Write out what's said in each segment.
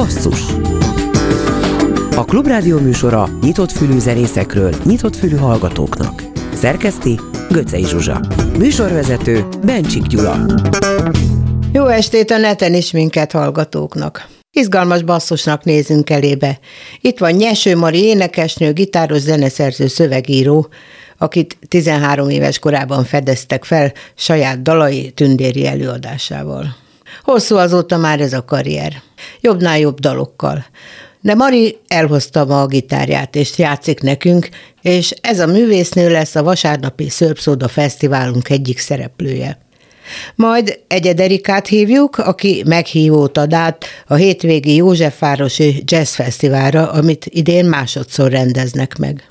Basszus A Klubrádió műsora nyitott fülű zenészekről, nyitott fülű hallgatóknak. Szerkeszti Göcej Zsuzsa. Műsorvezető Bencsik Gyula. Jó estét a neten is minket hallgatóknak. Izgalmas basszusnak nézünk elébe. Itt van Nyeső Mari énekesnő, gitáros, zeneszerző, szövegíró, akit 13 éves korában fedeztek fel saját dalai tündéri előadásával. Hosszú azóta már ez a karrier. Jobbnál jobb dalokkal. De Mari elhozta ma a gitárját, és játszik nekünk, és ez a művésznő lesz a vasárnapi Szörpszóda Fesztiválunk egyik szereplője. Majd Egyed Erikát hívjuk, aki meghívót ad át a hétvégi Józsefvárosi Jazz Fesztiválra, amit idén másodszor rendeznek meg.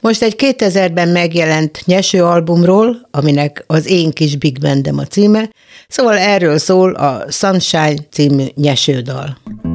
Most egy 2000-ben megjelent nyeső albumról, aminek az Én kis Big Bandem a címe, szóval erről szól a Sunshine című nyesődal. dal.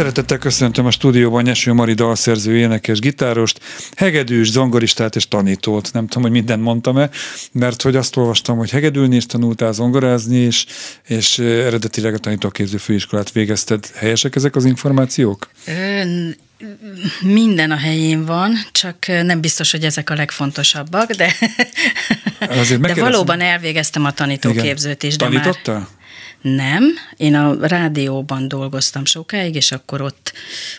Szeretettel köszöntöm a stúdióban Nyeső Mari dalszerző, énekes, gitárost, hegedűs, zongoristát és tanítót. Nem tudom, hogy mindent mondtam-e, mert hogy azt olvastam, hogy hegedülni is tanultál, zongorázni is, és eredetileg a tanítóképző főiskolát végezted. Helyesek ezek az információk? Ön, minden a helyén van, csak nem biztos, hogy ezek a legfontosabbak, de, de valóban elvégeztem a tanítóképzőt is. De Tanította? Már nem, én a rádióban dolgoztam sokáig, és akkor ott,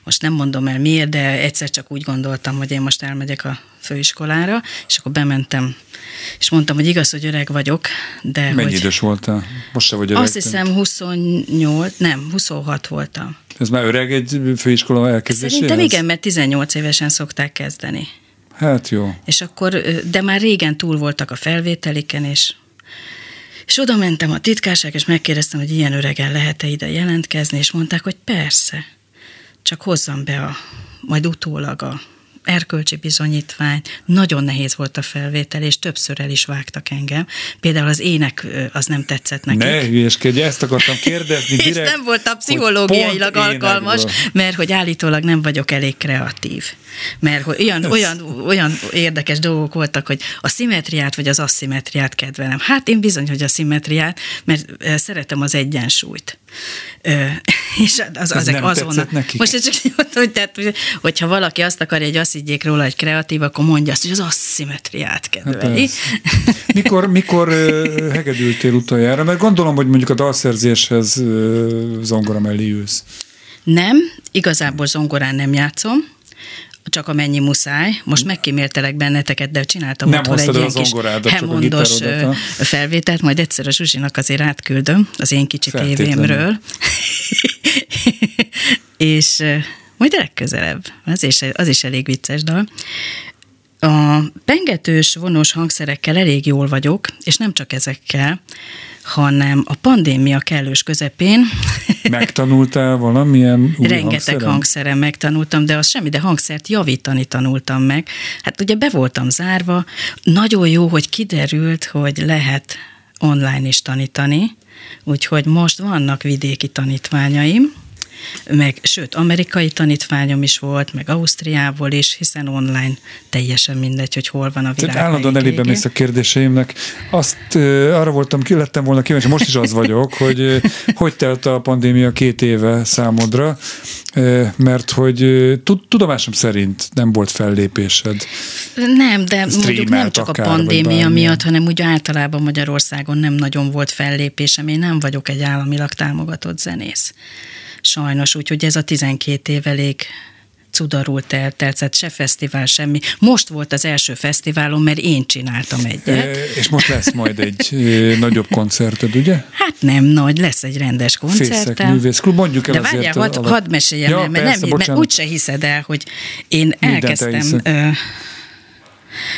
most nem mondom el miért, de egyszer csak úgy gondoltam, hogy én most elmegyek a főiskolára, és akkor bementem, és mondtam, hogy igaz, hogy öreg vagyok, de Mennyi hogy... idős voltál? Most se vagy öreg? Azt hiszem 28, nem, 26 voltam. Ez már öreg egy főiskola elkezdéséhez? Szerintem igen, mert 18 évesen szokták kezdeni. Hát jó. És akkor, de már régen túl voltak a felvételiken, és és oda mentem a titkárság, és megkérdeztem, hogy ilyen öregen lehet-e ide jelentkezni, és mondták, hogy persze, csak hozzam be a, majd utólag a erkölcsi bizonyítvány, nagyon nehéz volt a felvétel, és többször el is vágtak engem. Például az ének az nem tetszett nekik. Ne hülyeskedj, ezt akartam kérdezni direkt. és nem voltam pszichológiailag alkalmas, énekből. mert hogy állítólag nem vagyok elég kreatív. Mert hogy olyan, olyan, olyan érdekes dolgok voltak, hogy a szimetriát vagy az asszimetriát kedvelem. Hát én bizony, hogy a szimetriát, mert szeretem az egyensúlyt. és az, az, Ez azok nem azonnal. Most csak hogy tehát, hogyha valaki azt akarja, hogy azt higgyék róla, hogy kreatív, akkor mondja azt, hogy az asszimetriát kedveli. Hát mikor, mikor hegedültél utoljára? Mert gondolom, hogy mondjuk a dalszerzéshez zongora mellé ülsz. Nem, igazából zongorán nem játszom, csak amennyi muszáj. Most megkíméltelek benneteket, de csináltam Nem otthon egy ilyen kis hemondos felvételt, majd egyszer a Zsuzsinak azért átküldöm az én kicsi tévémről. és majd legközelebb. Az is, az is elég vicces dal. A pengetős, vonós hangszerekkel elég jól vagyok, és nem csak ezekkel, hanem a pandémia kellős közepén. Megtanultál valamilyen új Rengeteg hangszeren? hangszeren megtanultam, de az semmi, de hangszert javítani tanultam meg. Hát ugye be voltam zárva, nagyon jó, hogy kiderült, hogy lehet online is tanítani, úgyhogy most vannak vidéki tanítványaim, meg sőt, amerikai tanítványom is volt, meg Ausztriából is, hiszen online teljesen mindegy, hogy hol van a világ. Tehát állandóan elébe mész a kérdéseimnek. Azt arra voltam, ki lettem volna kíváncsi, most is az vagyok, hogy hogy telt a pandémia két éve számodra, mert hogy tudomásom szerint nem volt fellépésed. Nem, de mondjuk nem csak akár, a pandémia miatt, hanem úgy általában Magyarországon nem nagyon volt fellépésem. Én nem vagyok egy államilag támogatott zenész sajnos, úgyhogy ez a 12 év elég cudarult eltelt, tehát se fesztivál, semmi. Most volt az első fesztiválom, mert én csináltam egyet. E, és most lesz majd egy e, nagyobb koncerted, ugye? Hát nem nagy, lesz egy rendes koncert. művészklub, mondjuk el De várjál, hadd had meséljem ja, el, mert, persze, nem, mert úgyse hiszed el, hogy én elkezdtem...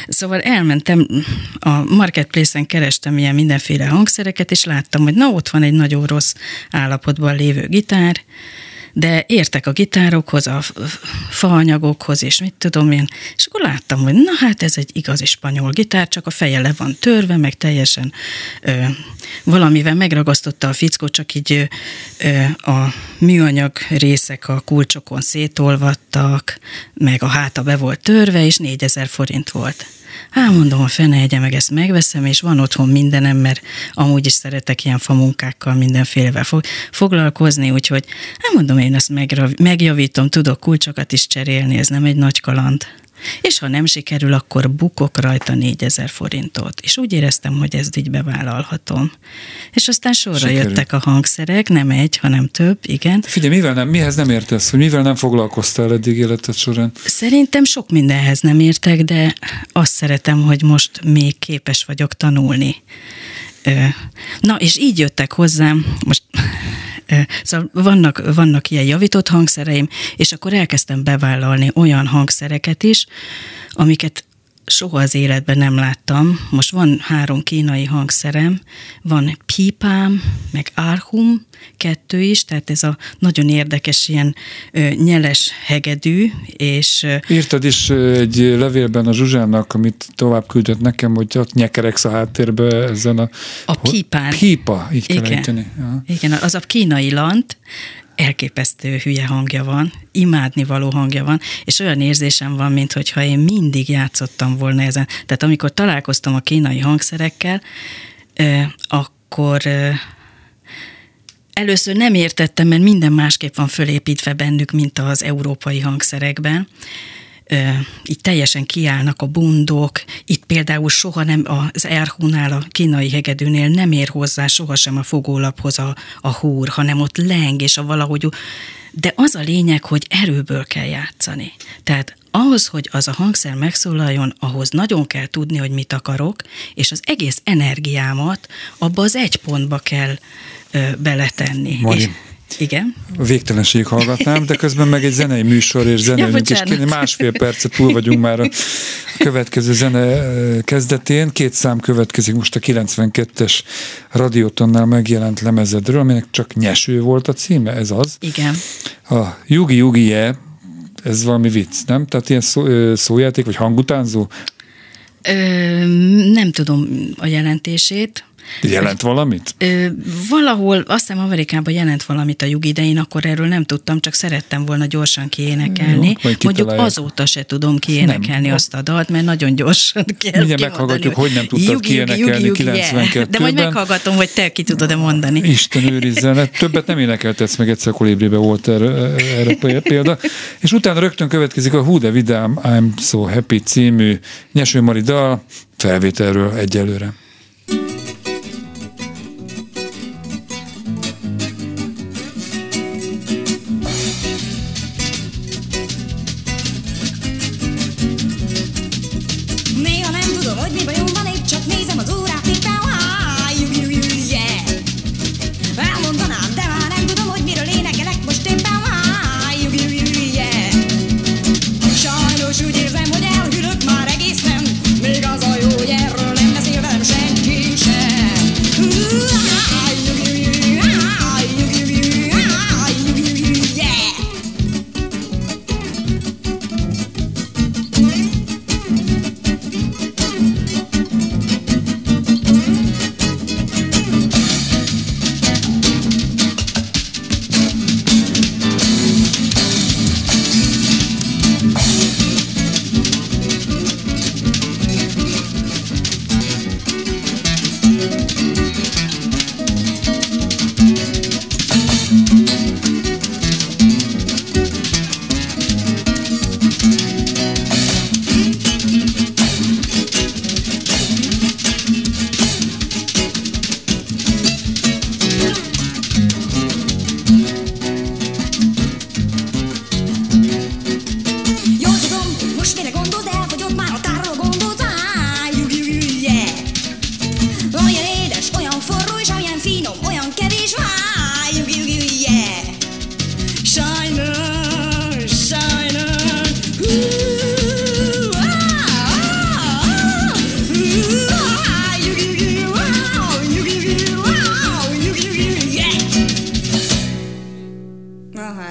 Szóval elmentem a marketplace-en, kerestem ilyen mindenféle hangszereket, és láttam, hogy na ott van egy nagyon rossz állapotban lévő gitár, de értek a gitárokhoz, a faanyagokhoz, és mit tudom én, és akkor láttam, hogy na hát ez egy igazi spanyol gitár, csak a feje le van törve, meg teljesen ö, valamivel megragasztotta a fickó, csak így ö, a műanyag részek a kulcsokon szétolvattak, meg a háta be volt törve, és 4000 forint volt. Hát mondom, a fene egye meg ezt megveszem, és van otthon mindenem, mert amúgy is szeretek ilyen famunkákkal mindenfélevel fog, foglalkozni, úgyhogy hát mondom, én ezt megjavítom, tudok kulcsokat is cserélni, ez nem egy nagy kaland és ha nem sikerül, akkor bukok rajta 4000 forintot. És úgy éreztem, hogy ezt így bevállalhatom. És aztán sorra Sikerül. jöttek a hangszerek, nem egy, hanem több, igen. Figyelj, mivel nem, mihez nem értesz, hogy mivel nem foglalkoztál eddig életed során? Szerintem sok mindenhez nem értek, de azt szeretem, hogy most még képes vagyok tanulni. Na, és így jöttek hozzám, most Szóval vannak, vannak ilyen javított hangszereim, és akkor elkezdtem bevállalni olyan hangszereket is, amiket soha az életben nem láttam. Most van három kínai hangszerem, van pípám, meg árhum, kettő is, tehát ez a nagyon érdekes ilyen ö, nyeles hegedű, és... Írtad is egy levélben a Zsuzsának, amit tovább küldött nekem, hogy ott nyekereksz a háttérbe ezen a... A pípán. Pípa, így kell Igen, ja. Igen, az a kínai lant, elképesztő hülye hangja van, imádni való hangja van, és olyan érzésem van, mintha én mindig játszottam volna ezen. Tehát amikor találkoztam a kínai hangszerekkel, akkor először nem értettem, mert minden másképp van fölépítve bennük, mint az európai hangszerekben, így teljesen kiállnak a bundok, itt például soha nem az erhúnál, a kínai hegedűnél nem ér hozzá sohasem a fogólaphoz a, a húr, hanem ott leng, és a valahogy de az a lényeg, hogy erőből kell játszani. Tehát ahhoz, hogy az a hangszer megszólaljon, ahhoz nagyon kell tudni, hogy mit akarok, és az egész energiámat abba az egy pontba kell ö, beletenni. Mari, és, igen. Végtelenség hallgatnám, de közben meg egy zenei műsor és zenélünk, ja, és kéne másfél percet túl vagyunk már a következő zene kezdetén. Két szám következik most a 92-es Radiotonnál megjelent lemezedről, aminek csak Nyeső volt a címe, ez az. Igen. A Yugi Yugi ez valami vicc, nem? Tehát ilyen szó, szójáték, vagy hangutánzó? Ö, nem tudom a jelentését Jelent valamit? Ö, valahol, azt hiszem Amerikában jelent valamit a nyugi, de én akkor erről nem tudtam, csak szerettem volna gyorsan kiénekelni. Jó, Mondjuk azóta se tudom kiénekelni nem. azt a dalt, mert nagyon gyorsan kell Mindjárt meghallgatjuk, hogy nem tudtad yugi, kiénekelni yugi, yugi, 92-ben. De majd meghallgatom, hogy te ki tudod-e mondani. Isten őrizzen, hát többet nem énekeltetsz meg, egyszer Kolibриbe volt erre, erre példa. És utána rögtön következik a Who the Vidám I'm So Happy című Nyeső Mari dal felvételről egyelőre.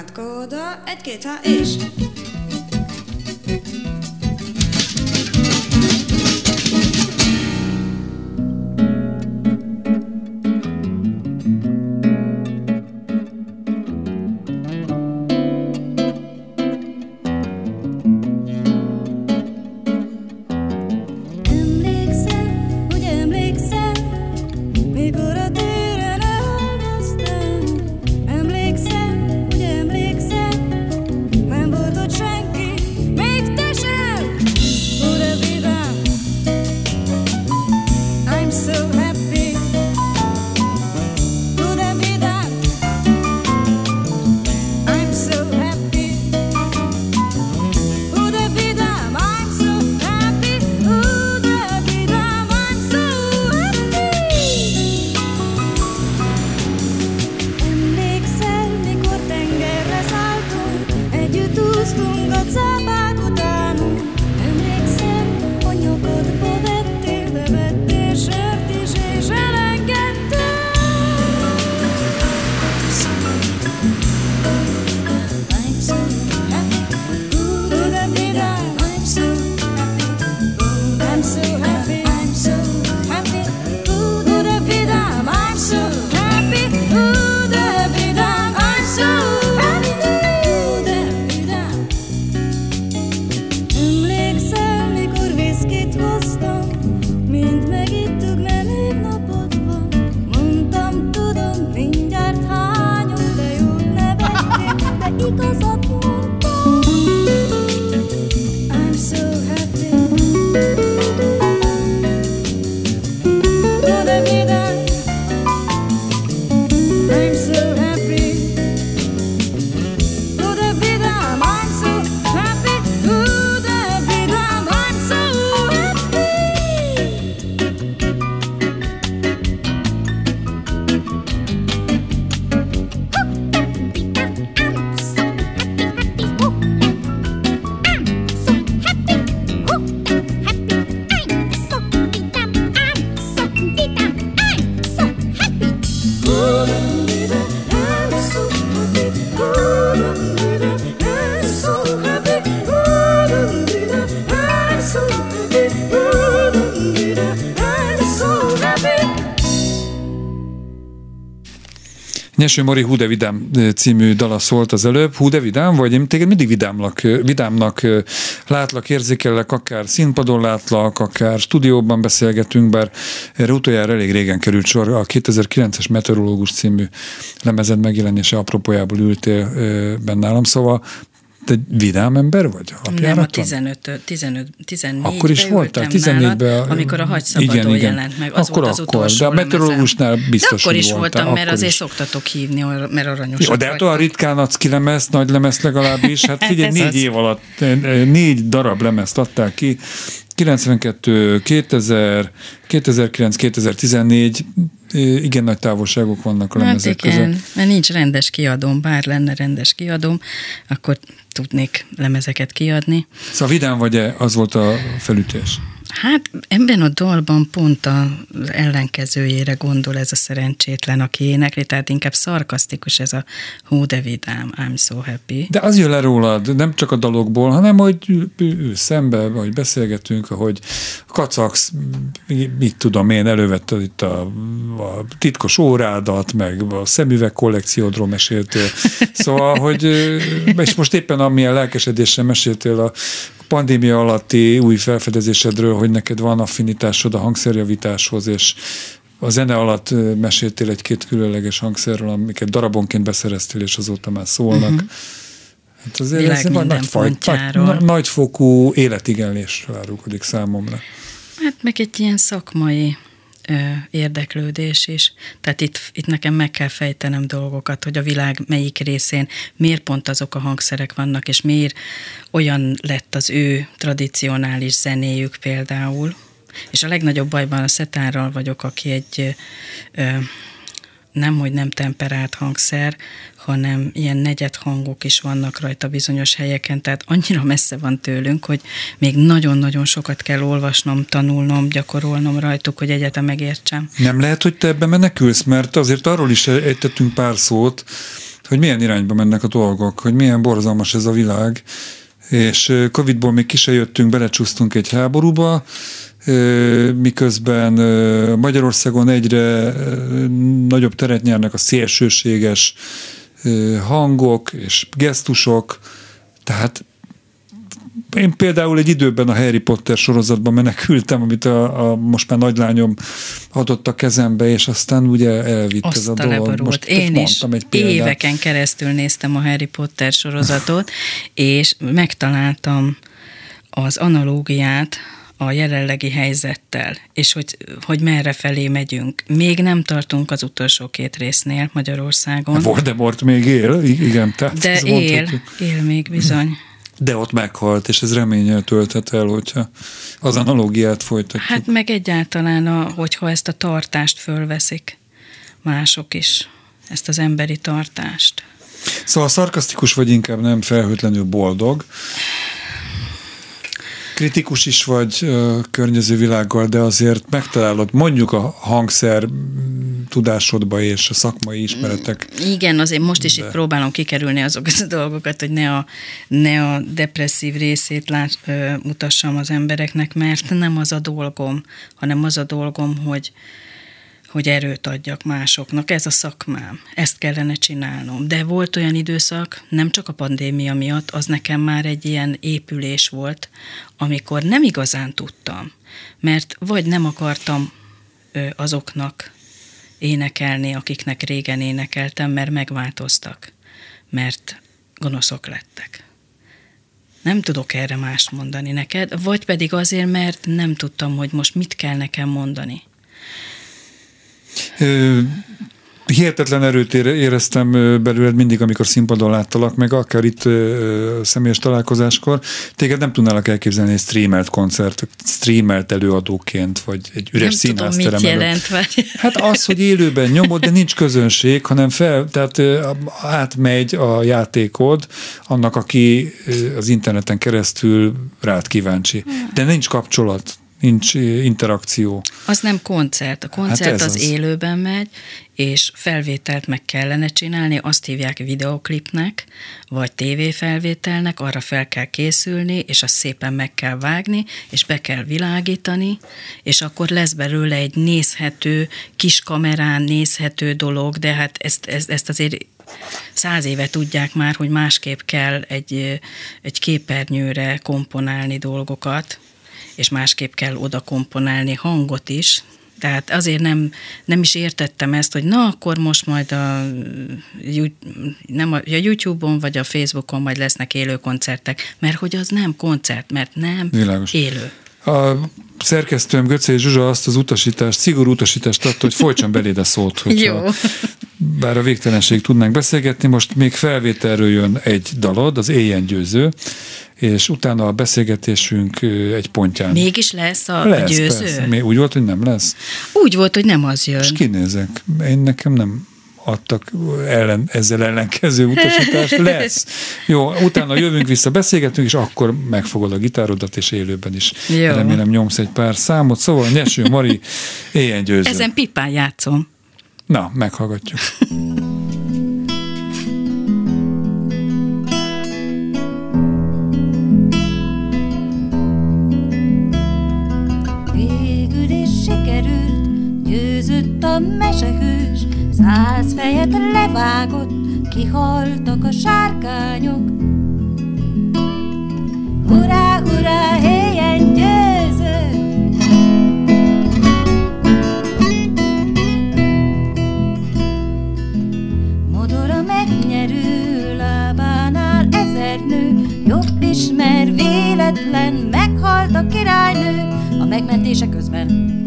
Átkoda, egy-két, ha és... Nyeső Mari Hú Vidám című dala szólt az előbb. Hú Vidám vagy? Én téged mindig vidámnak, vidámnak látlak, érzékelek, akár színpadon látlak, akár stúdióban beszélgetünk, bár erre utoljára elég régen került sor. A 2009-es Meteorológus című lemezed megjelenése apropójából ültél bennálam, szóval te vidám ember vagy? Nem, a 15, 15, 14 Akkor is voltál, 14-ben. Amikor a hagyszabadon igen, igen. jelent meg. Az akkor, volt az akkor, utolsó de a meteorológusnál biztos, de akkor is voltál, voltam, akkor mert azért is. szoktatok hívni, mert aranyos. Jó, de hát olyan ritkán adsz ki lemez, nagy lemez legalábbis. Hát figyelj, négy az. év alatt négy darab lemezt adták ki. 92, 2000, 2009, 2014, igen nagy távolságok vannak a Hát lemezek igen, között. mert nincs rendes kiadóm, bár lenne rendes kiadóm, akkor tudnék lemezeket kiadni. Szóval vidám vagy-e, az volt a felütés. Hát ebben a dalban pont az ellenkezőjére gondol ez a szerencsétlen, aki énekli, tehát inkább szarkasztikus ez a hú de vidám, I'm so happy. De az jön le rólad, nem csak a dalokból, hanem hogy szembe, vagy beszélgetünk, ahogy kacagsz, mit tudom én, elővetted itt a, a titkos órádat, meg a szemüveg kollekciódról meséltél. Szóval, hogy, és most éppen amilyen lelkesedéssel meséltél a pandémia alatti új felfedezésedről, hogy neked van affinitásod a hangszerjavításhoz, és a zene alatt meséltél egy-két különleges hangszerről, amiket darabonként beszereztél, és azóta már szólnak. Uh-huh. Hát azért Világ ez minden nagy, pontjáról. nagy, nagyfokú életigenlésre árulkodik számomra. Hát meg egy ilyen szakmai érdeklődés is. Tehát itt, itt nekem meg kell fejtenem dolgokat, hogy a világ melyik részén miért pont azok a hangszerek vannak, és miért olyan lett az ő tradicionális zenéjük például. És a legnagyobb bajban a szetárral vagyok, aki egy ö, nem, hogy nem temperált hangszer, hanem ilyen negyed hangok is vannak rajta bizonyos helyeken, tehát annyira messze van tőlünk, hogy még nagyon-nagyon sokat kell olvasnom, tanulnom, gyakorolnom rajtuk, hogy egyetem megértsem. Nem lehet, hogy te ebbe menekülsz, mert azért arról is ejtettünk pár szót, hogy milyen irányba mennek a dolgok, hogy milyen borzalmas ez a világ, és Covidból még ki se jöttünk, belecsúsztunk egy háborúba, miközben Magyarországon egyre nagyobb teret nyernek a szélsőséges hangok és gesztusok, tehát én például egy időben a Harry Potter sorozatban menekültem, amit a, a most már nagylányom adott a kezembe, és aztán ugye elvitt ez Azt a a dolog. leborult. Most Én is egy példát. éveken keresztül néztem a Harry Potter sorozatot, és megtaláltam az analógiát a jelenlegi helyzettel, és hogy, hogy merre felé megyünk. Még nem tartunk az utolsó két résznél Magyarországon, Voldemort még él, igen. Tehát de ez él, mondhatjuk. él még bizony. De ott meghalt, és ez reménnyel tölthet el, hogyha az analógiát folytatjuk. Hát meg egyáltalán, a, hogyha ezt a tartást fölveszik mások is, ezt az emberi tartást. Szóval szarkasztikus vagy inkább nem felhőtlenül boldog. Kritikus is vagy ö, környező világgal, de azért megtalálod mondjuk a hangszer mm, tudásodba és a szakmai ismeretek. Igen, azért most is itt próbálom kikerülni azokat a dolgokat, hogy ne a, ne a depresszív részét lát, ö, mutassam az embereknek, mert nem az a dolgom, hanem az a dolgom, hogy, hogy erőt adjak másoknak. Ez a szakmám, ezt kellene csinálnom. De volt olyan időszak, nem csak a pandémia miatt, az nekem már egy ilyen épülés volt, amikor nem igazán tudtam, mert vagy nem akartam azoknak énekelni, akiknek régen énekeltem, mert megváltoztak, mert gonoszok lettek. Nem tudok erre mást mondani neked, vagy pedig azért, mert nem tudtam, hogy most mit kell nekem mondani. Hihetetlen erőt ére- éreztem belőled mindig, amikor színpadon láttalak, meg akár itt személyes találkozáskor. Téged nem tudnálak elképzelni egy streamelt koncert, streamelt előadóként, vagy egy üres nem tudom, mit jelent, vagy... Hát az, hogy élőben nyomod, de nincs közönség, hanem fel, tehát átmegy a játékod annak, aki az interneten keresztül rád kíváncsi. De nincs kapcsolat. Nincs interakció. Az nem koncert. A koncert hát az, az élőben megy, és felvételt meg kellene csinálni, azt hívják videoklipnek, vagy tévéfelvételnek, arra fel kell készülni, és azt szépen meg kell vágni, és be kell világítani, és akkor lesz belőle egy nézhető, kis kamerán nézhető dolog, de hát ezt, ezt, ezt azért száz éve tudják már, hogy másképp kell egy, egy képernyőre komponálni dolgokat, és másképp kell oda komponálni hangot is, tehát azért nem, nem is értettem ezt, hogy na, akkor most majd a, nem a, a YouTube-on vagy a Facebookon majd lesznek élő koncertek, mert hogy az nem koncert, mert nem Világos. élő. A szerkesztőm Göcé Zsuzsa azt az utasítást, szigorú utasítást adta, hogy folytson beléd a szót, hogyha Jó. bár a végtelenség tudnánk beszélgetni, most még felvételről jön egy dalod, az Éjjen győző, és utána a beszélgetésünk egy pontján. Mégis lesz a lesz, győző? Persze. Úgy volt, hogy nem lesz? Úgy volt, hogy nem az jön. És kinézek. Én nekem nem adtak ellen, ezzel ellenkező utasítást. Lesz. Jó, utána jövünk vissza, beszélgetünk, és akkor megfogod a gitárodat, és élőben is. Jó. Remélem nyomsz egy pár számot. Szóval Nyeső Mari, éjjel győző. Ezen pipán játszom. Na, meghallgatjuk. Száz fejet levágott, kihaltak a sárkányok. Hurrá, hurrá, helyen győző! Modor a megnyerő lábánál ezer nő, jobb ismer véletlen, meghalt a királynő a megmentése közben.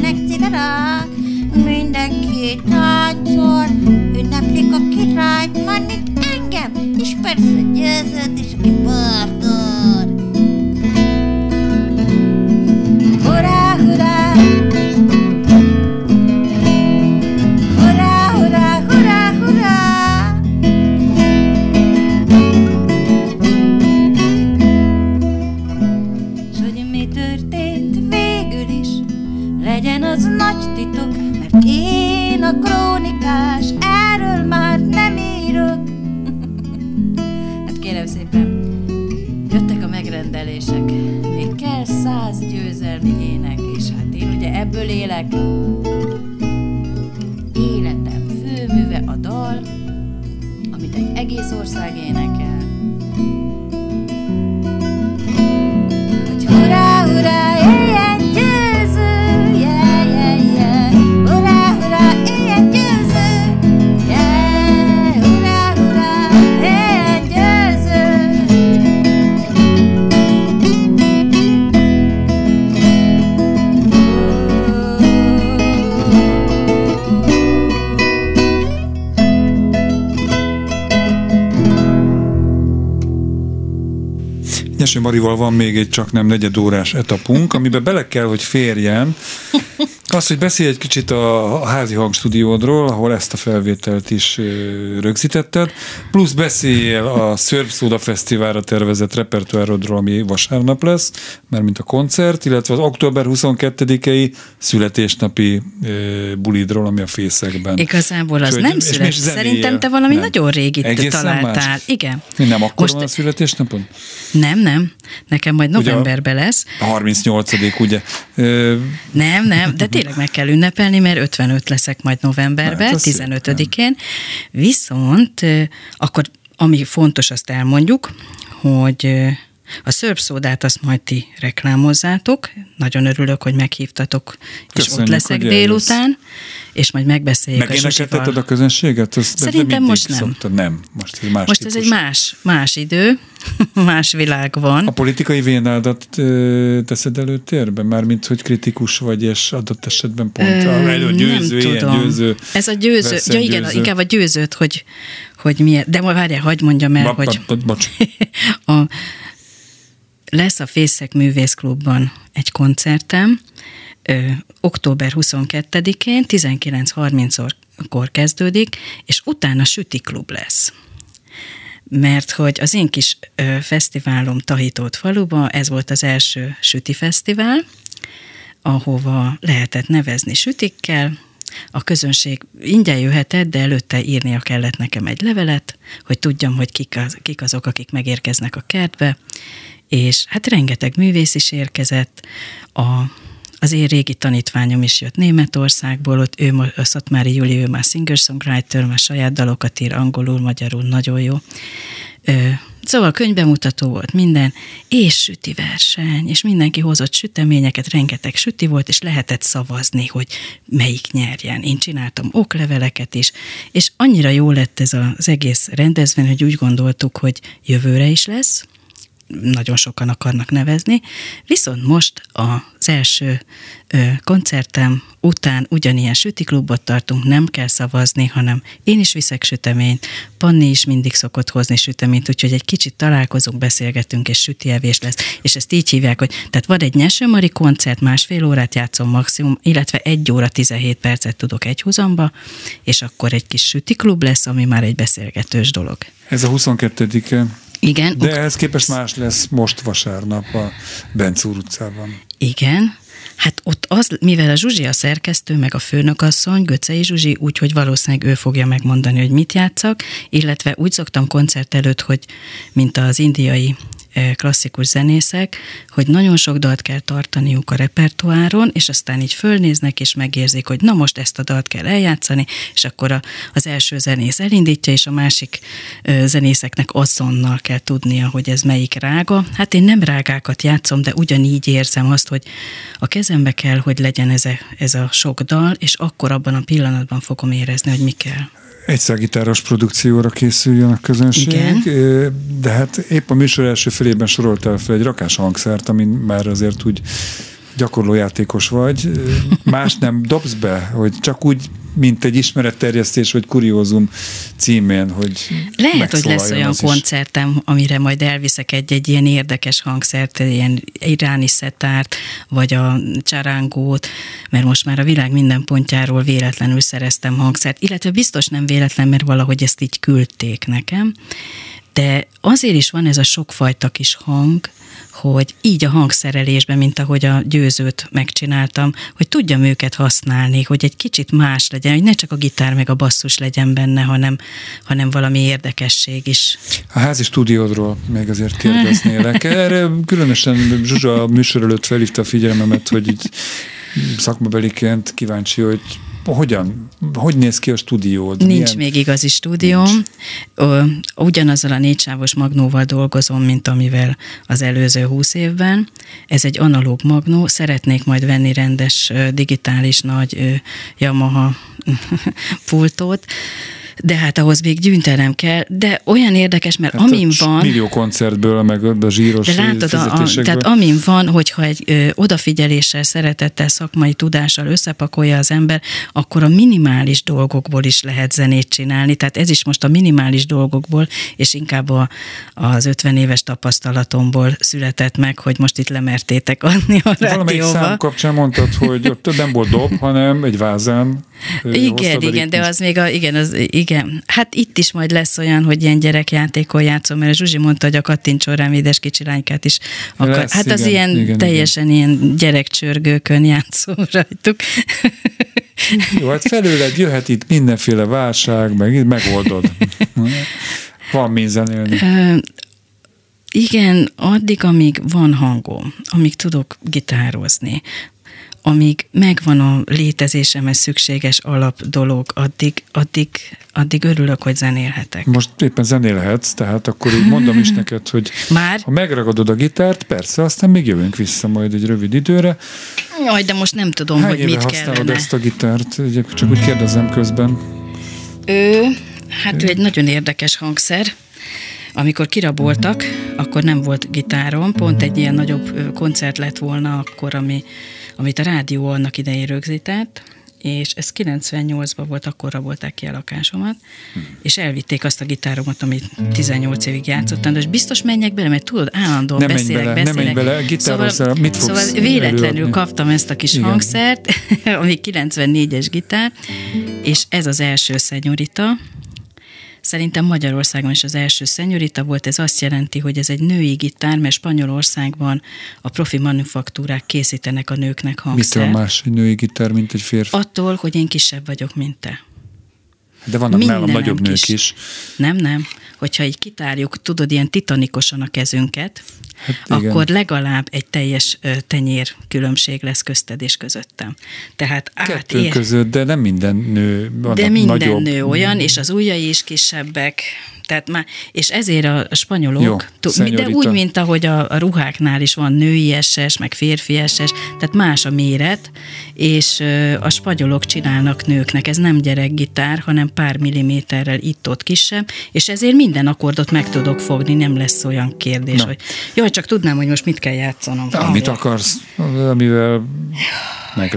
nincsenek cigarák, mindenki táncol, ünneplik a királyt, már mint engem, és persze győzött is, aki bár back. Nyeső Marival van még egy csak nem negyedórás etapunk, amiben bele kell, hogy férjen az, hogy beszélj egy kicsit a házi hangstúdiódról, ahol ezt a felvételt is rögzítetted, plusz beszéljél a Szörb Szóda Fesztiválra tervezett repertoárodról, ami vasárnap lesz, mert mint a koncert, illetve az október 22-i születésnapi bulidról, ami a Fészekben. Igazából az Úgyhogy- nem szület. Szerintem te valami Nem. nagyon régit Egészen találtál. más? Igen. Nem, akkor Most van a születésnapon? nem, nem. Nekem majd novemberben lesz. A 38 ugye? Ö, Nem, nem, de tényleg meg kell ünnepelni, mert 55 leszek majd novemberben, Hát, az 15-én. Viszont akkor, ami fontos, azt elmondjuk, hogy a szörpszódát azt majd ti reklámozzátok. Nagyon örülök, hogy meghívtatok, és Köszönjük, ott leszek eljössz. délután, és majd megbeszéljük a Megénekelteted Zsuzsival. a közönséget? De Szerintem most nem. Szoktad. Nem, most ez más Most ez típus. egy más, más idő, más világ van. A politikai vénádat teszed előtérbe? Mármint, hogy kritikus vagy, és adott esetben pont Ö, Ö, elő győző, nem tudom. győző. Ez a győző, veszem ja igen, győző. inkább a győzőt, hogy, hogy milyen, de ma várjál, hagyd mondjam el, Ba- hogy ba- bocs. a, lesz a Fészek Művészklubban egy koncertem, ö, október 22-én, 19.30-kor kezdődik, és utána süti klub lesz. Mert hogy az én kis ö, fesztiválom Tahitót faluba, ez volt az első süti fesztivál, ahova lehetett nevezni sütikkel, a közönség ingyen jöhetett, de előtte írnia kellett nekem egy levelet, hogy tudjam, hogy kik, az, kik azok, akik megérkeznek a kertbe, és hát rengeteg művész is érkezett, a, az én régi tanítványom is jött Németországból, ott ő, a Szatmári Júli, ő már singer-songwriter, már saját dalokat ír angolul, magyarul, nagyon jó. Ö, Szóval könyvbemutató volt minden, és süti verseny, és mindenki hozott süteményeket, rengeteg süti volt, és lehetett szavazni, hogy melyik nyerjen. Én csináltam okleveleket is, és annyira jó lett ez az egész rendezvény, hogy úgy gondoltuk, hogy jövőre is lesz, nagyon sokan akarnak nevezni, viszont most az első koncertem után ugyanilyen sütiklubot tartunk, nem kell szavazni, hanem én is viszek süteményt, Panni is mindig szokott hozni süteményt, úgyhogy egy kicsit találkozunk, beszélgetünk, és sütievés lesz, és ezt így hívják, hogy tehát van egy Nyesőmari koncert, másfél órát játszom maximum, illetve egy óra 17 percet tudok egy húzamba, és akkor egy kis sütiklub lesz, ami már egy beszélgetős dolog. Ez a 22-e. Igen, De ehhez képest más lesz most vasárnap a Bencúr utcában. Igen. Hát ott az, mivel a Zsuzsi a szerkesztő, meg a főnökasszony, Göcei Zsuzsi, úgyhogy valószínűleg ő fogja megmondani, hogy mit játszak, illetve úgy szoktam koncert előtt, hogy mint az indiai klasszikus zenészek, hogy nagyon sok dalt kell tartaniuk a repertoáron, és aztán így fölnéznek, és megérzik, hogy na most ezt a dalt kell eljátszani, és akkor a, az első zenész elindítja, és a másik zenészeknek azonnal kell tudnia, hogy ez melyik rága. Hát én nem rágákat játszom, de ugyanígy érzem azt, hogy a kezembe kell, hogy legyen ez a, ez a sok dal, és akkor abban a pillanatban fogom érezni, hogy mi kell. Egyszergitáros produkcióra készüljön a közönség, Igen. De hát épp a műsor első felében soroltál fel egy rakás hangszert, amin már azért úgy gyakorló játékos vagy. Más nem dobsz be, hogy csak úgy, mint egy ismeretterjesztés vagy kuriózum címén, hogy Lehet, hogy lesz olyan is. koncertem, amire majd elviszek egy-egy ilyen érdekes hangszert, egy ilyen iráni szetárt, vagy a csarángót, mert most már a világ minden pontjáról véletlenül szereztem hangszert, illetve biztos nem véletlen, mert valahogy ezt így küldték nekem. De azért is van ez a sokfajta kis hang, hogy így a hangszerelésben, mint ahogy a győzőt megcsináltam, hogy tudjam őket használni, hogy egy kicsit más legyen, hogy ne csak a gitár meg a basszus legyen benne, hanem, hanem valami érdekesség is. A házi stúdiódról még azért kérdeznélek. Erre különösen Zsuzsa műsor előtt felhívta a figyelmemet, hogy így szakmabeliként kíváncsi, hogy hogyan, hogy néz ki a stúdiód? Nincs Milyen? még igazi stúdióm. Nincs. Ugyanazzal a négysávos magnóval dolgozom, mint amivel az előző húsz évben. Ez egy analóg magnó, szeretnék majd venni rendes digitális nagy Yamaha pultot, de hát ahhoz még gyűjtenem kell, de olyan érdekes, mert hát amin van... Millió koncertből, meg a zsíros De látod, a, a, tehát amin van, hogyha egy ö, odafigyeléssel, szeretettel, szakmai tudással összepakolja az ember, akkor a minimális dolgokból is lehet zenét csinálni, tehát ez is most a minimális dolgokból, és inkább a, az 50 éves tapasztalatomból született meg, hogy most itt lemertétek adni a rádióba. Valamelyik szám kapcsán mondtad, hogy ott nem volt dob, hanem egy vázán igen, igen, de az még a, igen, az, igen. Hát itt is majd lesz olyan, hogy ilyen gyerekjátékon játszom, mert a Zsuzsi mondta, hogy a kattintson rám édes kicsi lánykát is akar. Lesz, hát az igen, ilyen igen, teljesen igen. ilyen gyerekcsörgőkön játszom rajtuk. Jó, hát felőled jöhet itt mindenféle válság, meg megoldod. Van mi zenélni. Igen, addig, amíg van hangom, amíg tudok gitározni, amíg megvan a létezésemhez szükséges alap dolog, addig, addig, addig örülök, hogy zenélhetek. Most éppen zenélhetsz, tehát akkor így mondom is neked, hogy Már? ha megragadod a gitárt, persze, aztán még jövünk vissza majd egy rövid időre. Jaj, de most nem tudom, Hány hogy mit használod kellene. ezt a gitárt? Csak úgy kérdezem közben. Ő, hát ő egy nagyon érdekes hangszer. Amikor kiraboltak, akkor nem volt gitárom, pont egy ilyen nagyobb koncert lett volna akkor, ami amit a rádió annak idején rögzített, és ez 98-ban volt, akkor rabolták ki a lakásomat, hmm. és elvitték azt a gitáromat, amit 18 évig játszottam, de biztos menjek bele, mert tudod, állandóan nem beszélek, bele, beszélek. Nem bele, szóval, mit Szóval véletlenül előadni? kaptam ezt a kis Igen. hangszert, ami 94-es gitár, és ez az első szenyorita, Szerintem Magyarországon is az első szenyorita volt, ez azt jelenti, hogy ez egy női gitár, mert Spanyolországban a profi manufaktúrák készítenek a nőknek hangszert. Mitől más egy női gitár, mint egy férfi? Attól, hogy én kisebb vagyok, mint te. De vannak nálam nagyobb nők kis. is. Nem, nem. Hogyha így kitárjuk, tudod, ilyen titanikosan a kezünket, hát akkor legalább egy teljes tenyér különbség lesz közted és közöttem. Tehát Kettő átér... között, de nem minden nő De minden nagyobb. nő olyan, és az ujjai is kisebbek, tehát már, és ezért a spanyolok, Jó, t- de úgy, mint ahogy a, a ruháknál is van női SS, meg férfi SS, tehát más a méret, és a spanyolok csinálnak nőknek, ez nem gyerekgitár, hanem pár milliméterrel itt-ott kisebb, és ezért minden akkordot meg tudok fogni, nem lesz olyan kérdés, Na. hogy jaj, csak tudnám, hogy most mit kell játszanom. Amit akarsz, amivel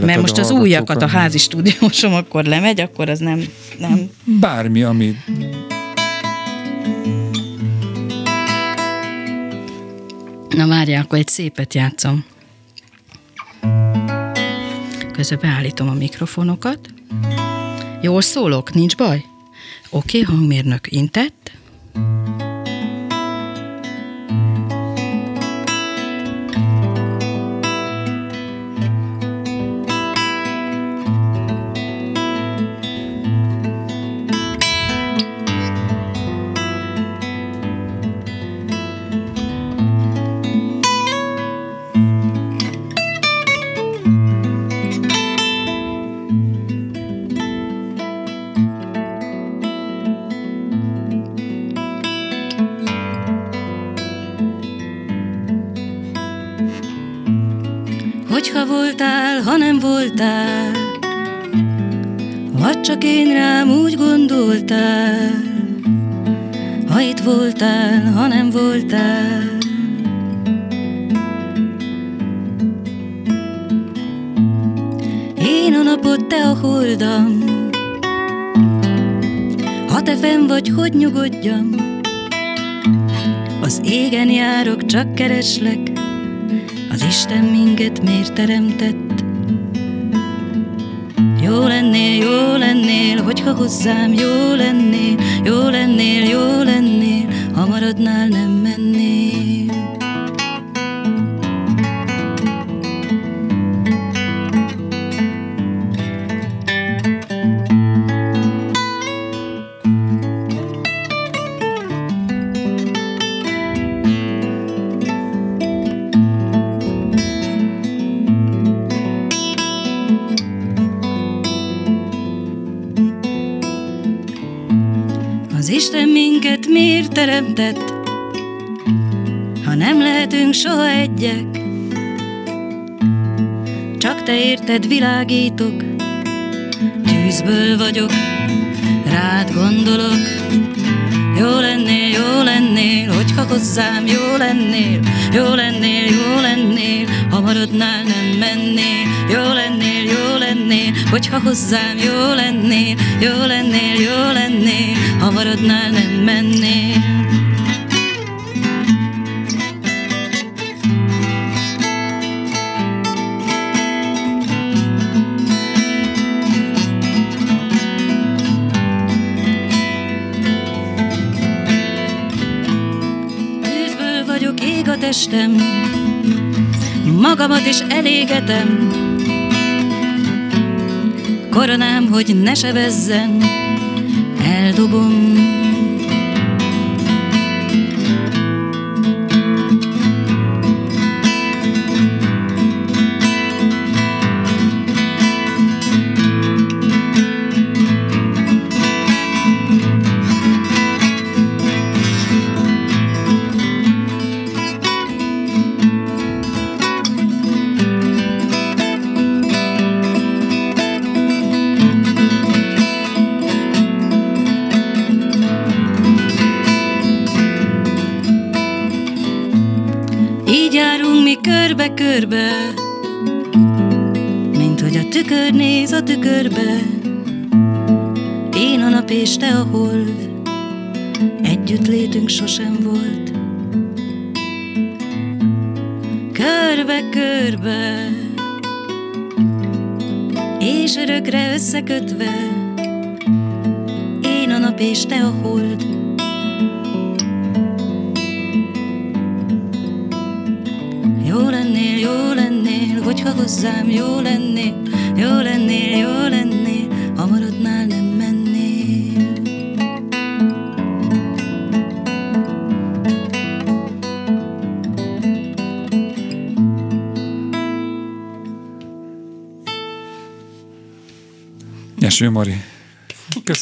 Mert most az újakat a házi stúdiósom akkor lemegy, akkor az nem... nem. Bármi, ami Na várjál, akkor egy szépet játszom. Közben beállítom a mikrofonokat. Jól szólok, nincs baj? Oké, okay, hangmérnök intett. Thank you. Voltál, vagy csak én rám úgy gondoltál, ha itt voltál, ha nem voltál. Én a napot, te a holdam, ha te fenn vagy, hogy nyugodjam, az égen járok, csak kereslek, az Isten minket miért teremtett? Jó lennél, jó lennél, hogyha hozzám jó lennél, jó lennél, jó lennél, ha maradnál, nem menném. Teremtett, ha nem lehetünk soha egyek? Csak te érted világítok, tűzből vagyok, rád gondolok. Jó lennél, jó lennél, hogyha hozzám jó lennél, jó lennél, jó lennél, ha maradnál, nem mennél, jó lennél, jó lennél, hogyha hozzám jó lennél, jó lennél, jó lennél, ha maradnál, nem mennél. Testem, magamat is elégetem, koronám, hogy ne sebezzen, eldobom. Sosem volt. Körbe-körbe, és örökre összekötve, én a nap és te a hold, hogyha hozzám jó lennél,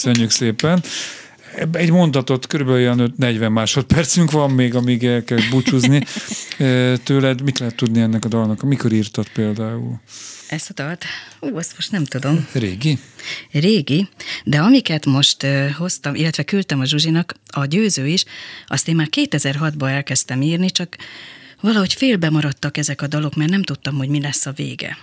Köszönjük szépen egy mondatot, kb. olyan 40 másodpercünk van még, amíg el kell búcsúzni tőled. Mit lehet tudni ennek a dalnak? Mikor írtad például? Ezt a dalt? Ú, azt most nem tudom. Régi? Régi, de amiket most uh, hoztam, illetve küldtem a Zsuzsinak, a győző is, azt én már 2006-ban elkezdtem írni, csak valahogy félbe maradtak ezek a dalok, mert nem tudtam, hogy mi lesz a vége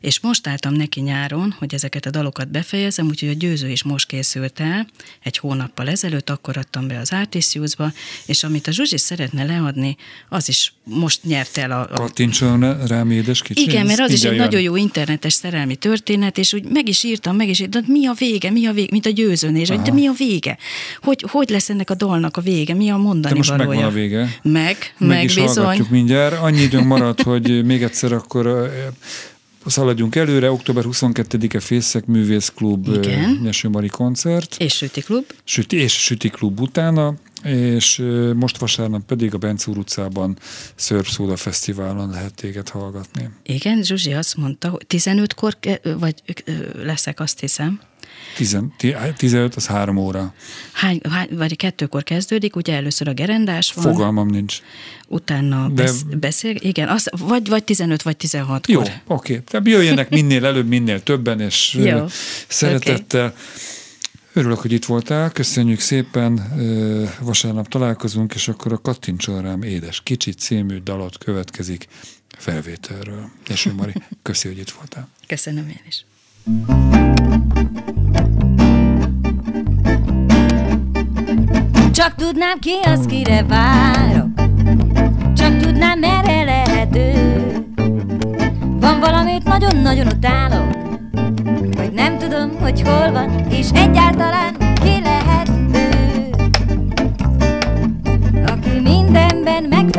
és most álltam neki nyáron, hogy ezeket a dalokat befejezem, úgyhogy a győző is most készült el, egy hónappal ezelőtt, akkor adtam be az Artisiusba, és amit a Zsuzsi szeretne leadni, az is most nyert el a... a... Kattintson rám édes kicsi? Igen, mert az is egy nagyon jó internetes szerelmi történet, és úgy meg is írtam, meg is írtam, de mi a vége, mi a vége, mint a győzőnél, hogy de mi a vége? Hogy, hogy lesz ennek a dalnak a vége, mi a mondani de most valója? megvan a vége. Meg, meg, meg is bizony. mindjárt. Annyi időnk maradt, hogy még egyszer akkor Szaladjunk előre, október 22-e Fészek Művészklub Nyesőmari koncert. És Süti Klub. Süti, és Süti Klub utána, és most vasárnap pedig a Bencúr utcában Szörpszóda Fesztiválon lehet téged hallgatni. Igen, Zsuzsi azt mondta, hogy 15-kor vagy leszek, azt hiszem. 15, az három óra. Hány, hány, vagy kettőkor kezdődik, ugye először a gerendás van. Fogalmam nincs. Utána De... besz, beszél, igen, az, vagy, vagy 15, vagy 16 Jó, oké. Okay. Tehát jöjjenek minél előbb, minél többen, és Jó. szeretettel. Okay. Örülök, hogy itt voltál, köszönjük szépen, vasárnap találkozunk, és akkor a Kattincson rám édes kicsit című dalot következik felvételről. És Mari, köszi, hogy itt voltál. Köszönöm én is. Csak tudnám ki az, kire várok. Csak tudnám, merre lehet ő Van valamit nagyon-nagyon utálok Hogy nem tudom, hogy hol van És egyáltalán ki lehet ő. A szebb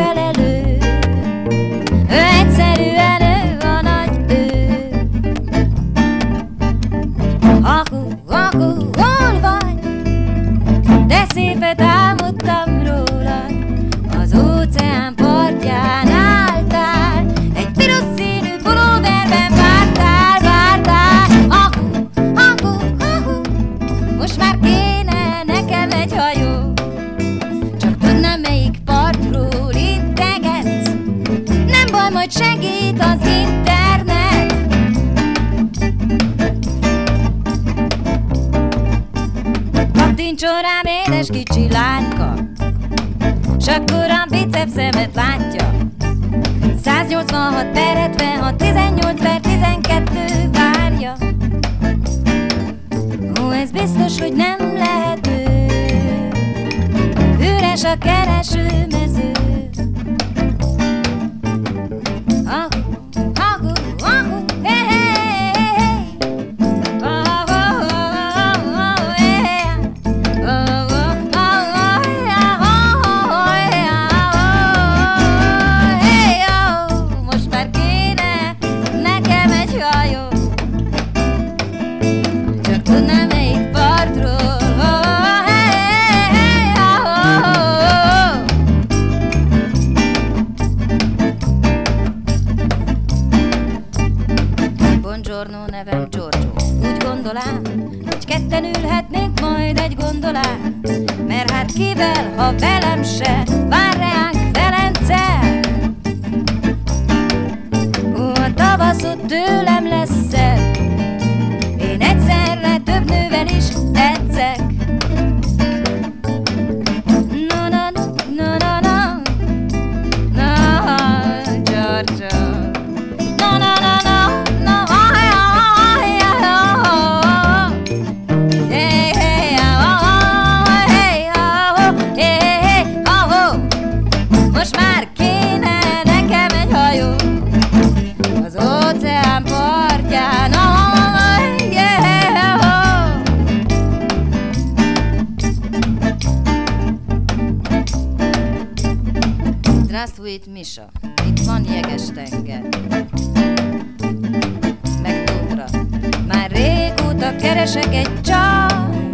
186 per 76, 18 per 12 várja. Ó, ez biztos, hogy nem nevem Giorgio. Úgy gondolám, hogy ketten ülhetnénk majd egy gondolán. Mert hát kivel, ha velem se Vár reánk Velence. Ó, a tavaszod tőlem keresek egy csaj,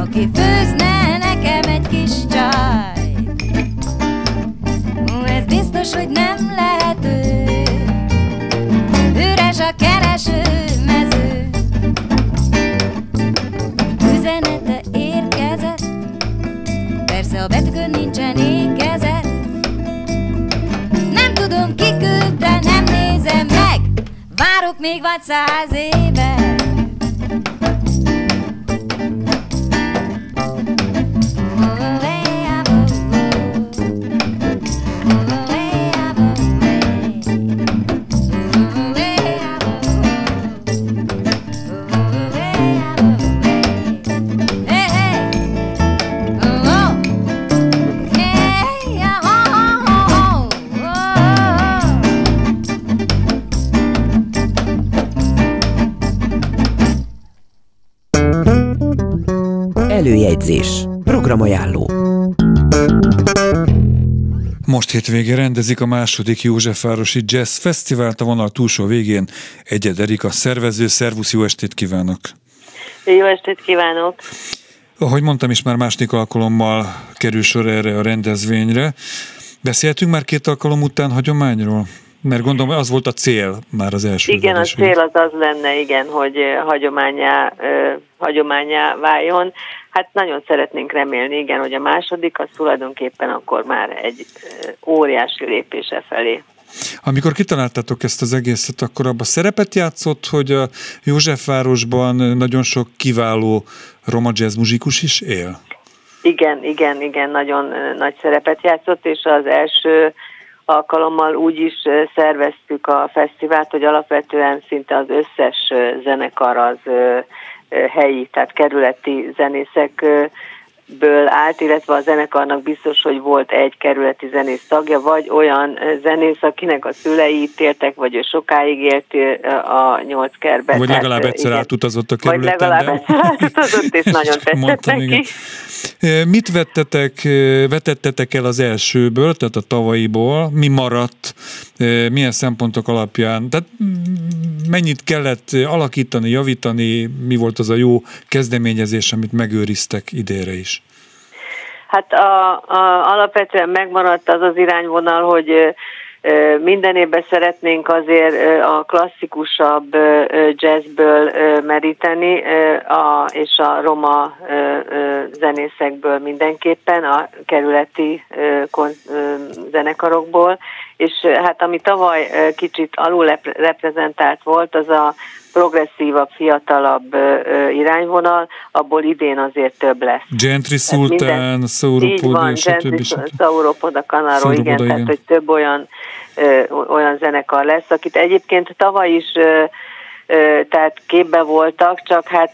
aki főzne nekem egy kis csaj. Ez biztos, hogy nem lehető. Üres a kereső mező. Üzenete érkezett, persze a betűkön nincsen ékezet. Nem tudom ki küldte, nem nézem meg Várok még vagy száz éve Előjegyzés. Programajánló. Most hétvégén rendezik a második Józsefvárosi Jazz Fesztivált a vonal túlsó végén. Egyed Erika szervező, szervusz, jó estét kívánok! Jó estét kívánok! Ahogy mondtam is, már második alkalommal kerül sor erre a rendezvényre. Beszéltünk már két alkalom után hagyományról? Mert gondolom, az volt a cél már az első Igen, a cél az az lenne, igen, hogy eh, hagyományá, ö, hagyományá váljon. Hát nagyon szeretnénk remélni, igen, hogy a második az tulajdonképpen akkor már egy óriási lépése felé. Amikor kitaláltátok ezt az egészet, akkor abban szerepet játszott, hogy a Józsefvárosban nagyon sok kiváló roma jazz muzsikus is él? Igen, igen, igen, nagyon nagy szerepet játszott, és az első alkalommal úgy is szerveztük a fesztivált, hogy alapvetően szinte az összes zenekar az helyi, tehát kerületi zenészek ö, ből állt, illetve a zenekarnak biztos, hogy volt egy kerületi zenész tagja, vagy olyan zenész, akinek a szülei itt éltek, vagy ő sokáig élt a nyolc kerbe. Vagy Tehát, legalább egyszer igen. átutazott a Vagy kerületen. legalább de- egyszer átutazott, és nagyon tetszett Mondtam, neki. igen. Mit vettetek, vetettetek el az elsőből, tehát a tavalyiból? Mi maradt? Milyen szempontok alapján? Tehát mennyit kellett alakítani, javítani? Mi volt az a jó kezdeményezés, amit megőriztek idénre is? Hát a, a, alapvetően megmaradt az az irányvonal, hogy minden évben szeretnénk azért a klasszikusabb jazzből meríteni, a, és a roma zenészekből mindenképpen, a kerületi zenekarokból, és hát ami tavaly kicsit alul reprezentált volt, az a progresszívabb, fiatalabb irányvonal, abból idén azért több lesz. Gentry Sultan, Sauropoda, stb. Sauropoda, Kanaro, igen, igen, tehát hogy több olyan, olyan zenekar lesz, akit egyébként tavaly is tehát képbe voltak, csak hát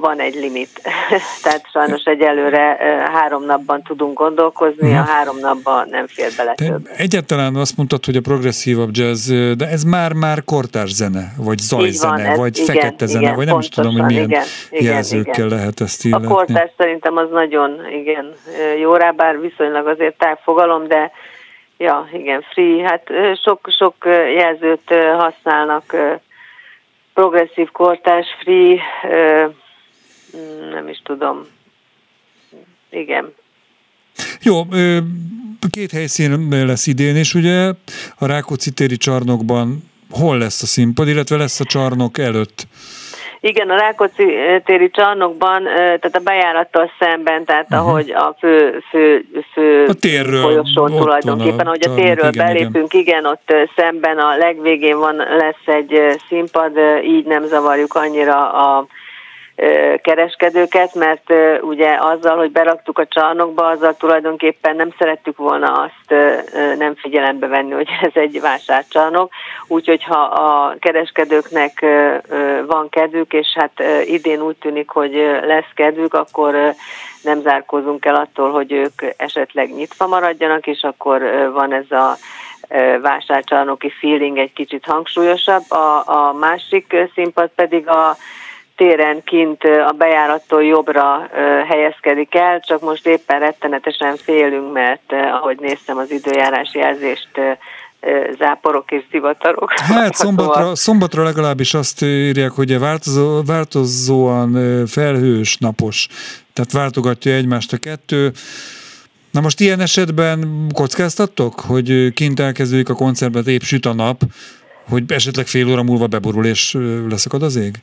van egy limit. tehát sajnos egyelőre három napban tudunk gondolkozni, a három napban nem fér bele több. Egyáltalán azt mondtad, hogy a progresszívabb jazz, de ez már-már kortárs zene, vagy zajzene, van, vagy igen, fekete zene, igen, vagy nem is tudom, hogy milyen igen, jelzőkkel igen. lehet ezt illetni. A kortárs szerintem az nagyon, igen, jó rá, bár viszonylag azért tágfogalom, de ja, igen, free, hát sok, sok jelzőt használnak progresszív kortás, free, nem is tudom. Igen. Jó, két helyszín lesz idén, és ugye a Rákóczi téri csarnokban hol lesz a színpad, illetve lesz a csarnok előtt? Igen, a Rákóczi téri csarnokban, tehát a bejárattal szemben, tehát uh-huh. ahogy a fő, fő, fő a térről, folyosón tulajdonképpen, ahogy a térről igen, belépünk, igen. igen, ott szemben a legvégén van, lesz egy színpad, így nem zavarjuk annyira a kereskedőket, mert ugye azzal, hogy beraktuk a csarnokba, azzal tulajdonképpen nem szerettük volna azt nem figyelembe venni, hogy ez egy vásárcsarnok. Úgyhogy ha a kereskedőknek van kedvük, és hát idén úgy tűnik, hogy lesz kedvük, akkor nem zárkózunk el attól, hogy ők esetleg nyitva maradjanak, és akkor van ez a vásárcsarnoki feeling egy kicsit hangsúlyosabb. A, a másik színpad pedig a téren kint a bejárattól jobbra helyezkedik el, csak most éppen rettenetesen félünk, mert ahogy néztem az időjárás jelzést, záporok és zivatarok. Hát szombatra, szombatra legalábbis azt írják, hogy változó, változóan felhős, napos, tehát váltogatja egymást a kettő. Na most ilyen esetben kockáztattok, hogy kint elkezdődik a koncertben, épp süt a nap, hogy esetleg fél óra múlva beborul és leszakad az ég?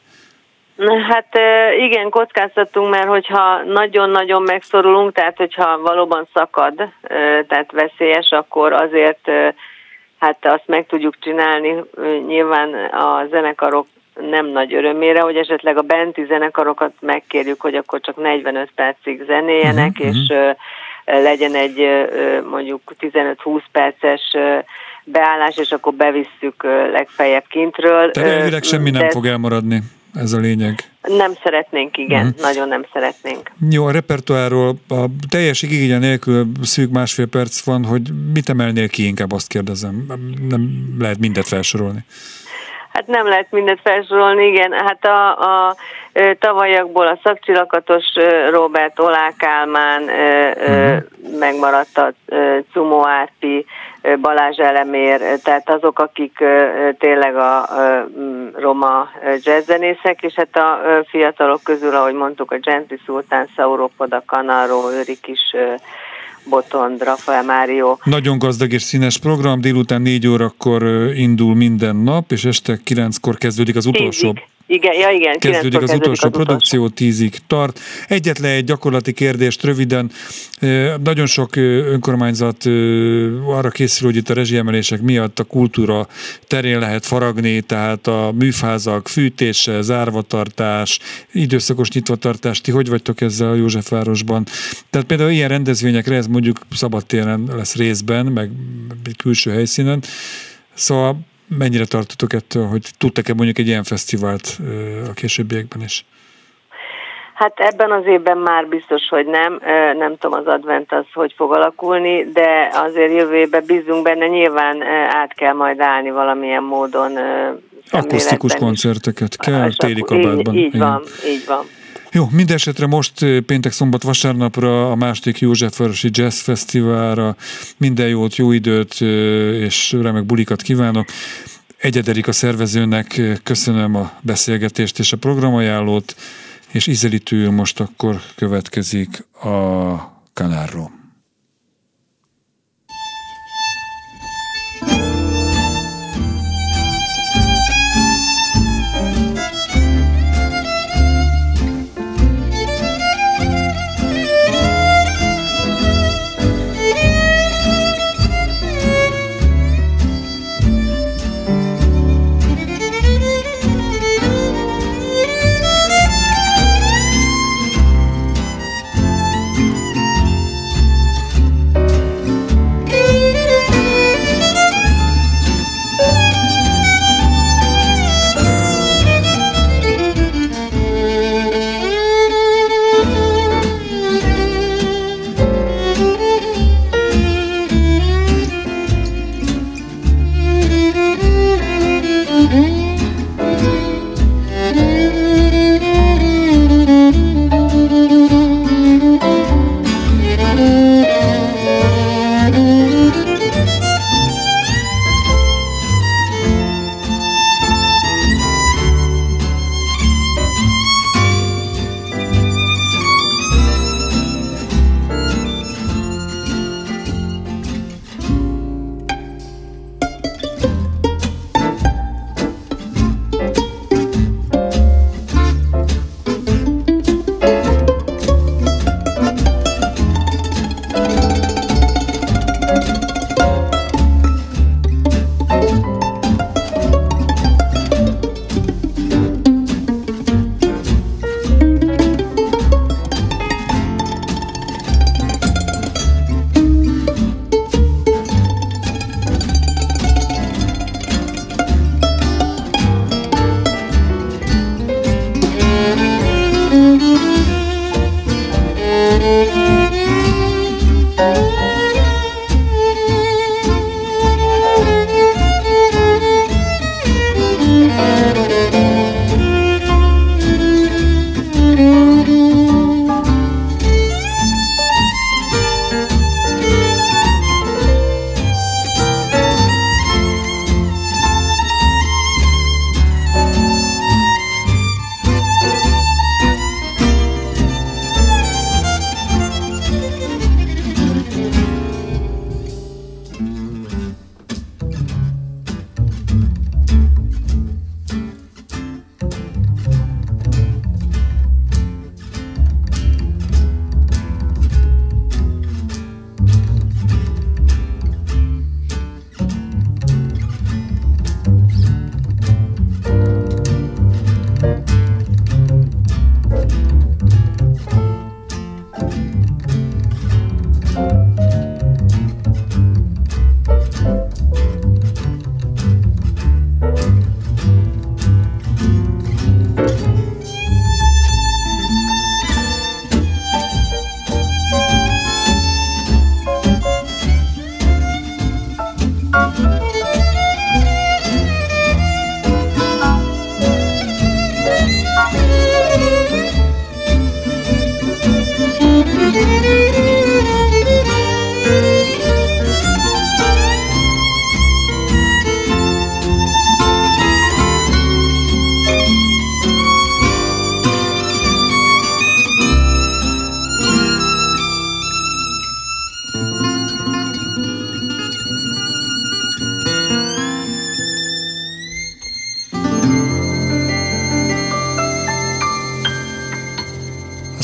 Hát igen, kockáztatunk, mert hogyha nagyon-nagyon megszorulunk, tehát hogyha valóban szakad, tehát veszélyes, akkor azért hát azt meg tudjuk csinálni. Nyilván a zenekarok nem nagy örömére, hogy esetleg a benti zenekarokat megkérjük, hogy akkor csak 45 percig zenéjenek, uh-huh, és uh-huh. legyen egy mondjuk 15-20 perces beállás, és akkor bevisszük legfeljebb kintről. Tehát semmi nem De... fog elmaradni ez a lényeg. Nem szeretnénk, igen, uh-huh. nagyon nem szeretnénk. Jó, a repertoárról a teljes igénye nélkül szűk másfél perc van, hogy mit emelnél ki, inkább azt kérdezem. Nem lehet mindet felsorolni. Hát nem lehet mindent felsorolni, igen. Hát a, a tavalyakból a szakcsilakatos Robert Olák Álmán uh-huh. megmaradt a Cumó Árpi, Balázs Elemér, tehát azok, akik tényleg a roma jazzzenészek, és hát a fiatalok közül, ahogy mondtuk, a Gentry Sultan, Sauropoda, Kanaró, őrik is Botond, Rafael Mário. Nagyon gazdag és színes program, délután négy órakor indul minden nap, és este kilenckor kezdődik az utolsó. Tízig. Igen, ja igen. Kezdődik az utolsó az produkció, tízig tart. Egyetlen egy gyakorlati kérdést röviden. Nagyon sok önkormányzat arra készül, hogy itt a rezsiemelések miatt a kultúra terén lehet faragni, tehát a műfázak fűtése, zárvatartás, időszakos nyitvatartás. Ti hogy vagytok ezzel a Józsefvárosban? Tehát például ilyen rendezvényekre ez mondjuk szabadtéren lesz részben, meg külső helyszínen. Szóval mennyire tartotok ettől, hogy tudtak-e mondjuk egy ilyen fesztivált a későbbiekben is? Hát ebben az évben már biztos, hogy nem. Nem tudom az advent az, hogy fog alakulni, de azért jövő évben bízunk benne, nyilván át kell majd állni valamilyen módon. Akusztikus koncerteket kell, téli kabátban. Így, így van, így van. Jó, mindesetre most péntek, szombat, vasárnapra a második Józsefvárosi Jazz Fesztiválra minden jót, jó időt és remek bulikat kívánok. Egyederik a szervezőnek, köszönöm a beszélgetést és a programajánlót, és ízelítőül most akkor következik a Canarro.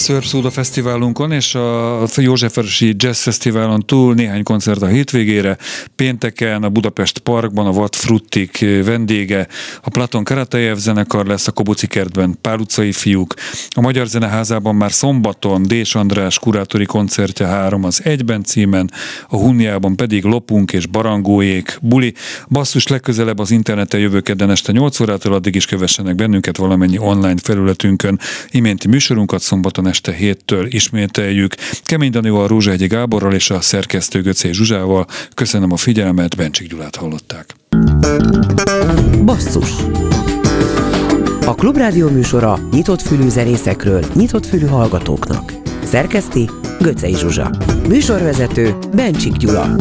Szörp Szóda Fesztiválunkon és a Józsefvárosi Jazz Fesztiválon túl néhány koncert a hétvégére. Pénteken a Budapest Parkban a Vat Fruttik vendége, a Platon Karatejev zenekar lesz a Kobuci kertben, Pál utcai fiúk. A Magyar Zeneházában már szombaton Dés András kurátori koncertje három az egyben címen, a Hunniában pedig Lopunk és Barangóék buli. Basszus legközelebb az interneten jövő kedden este 8 órától, addig is kövessenek bennünket valamennyi online felületünkön. Iménti műsorunkat szombaton este héttől ismételjük. Kemény Danival, Rózsahegyi Gáborral és a szerkesztő Göcé Zsuzsával. Köszönöm a figyelmet, Bencsik Gyulát hallották. Basszus A Klubrádió műsora nyitott fülű zenészekről, nyitott fülű hallgatóknak. Szerkeszti Göcej Zsuzsa. Műsorvezető Bencsik Gyula.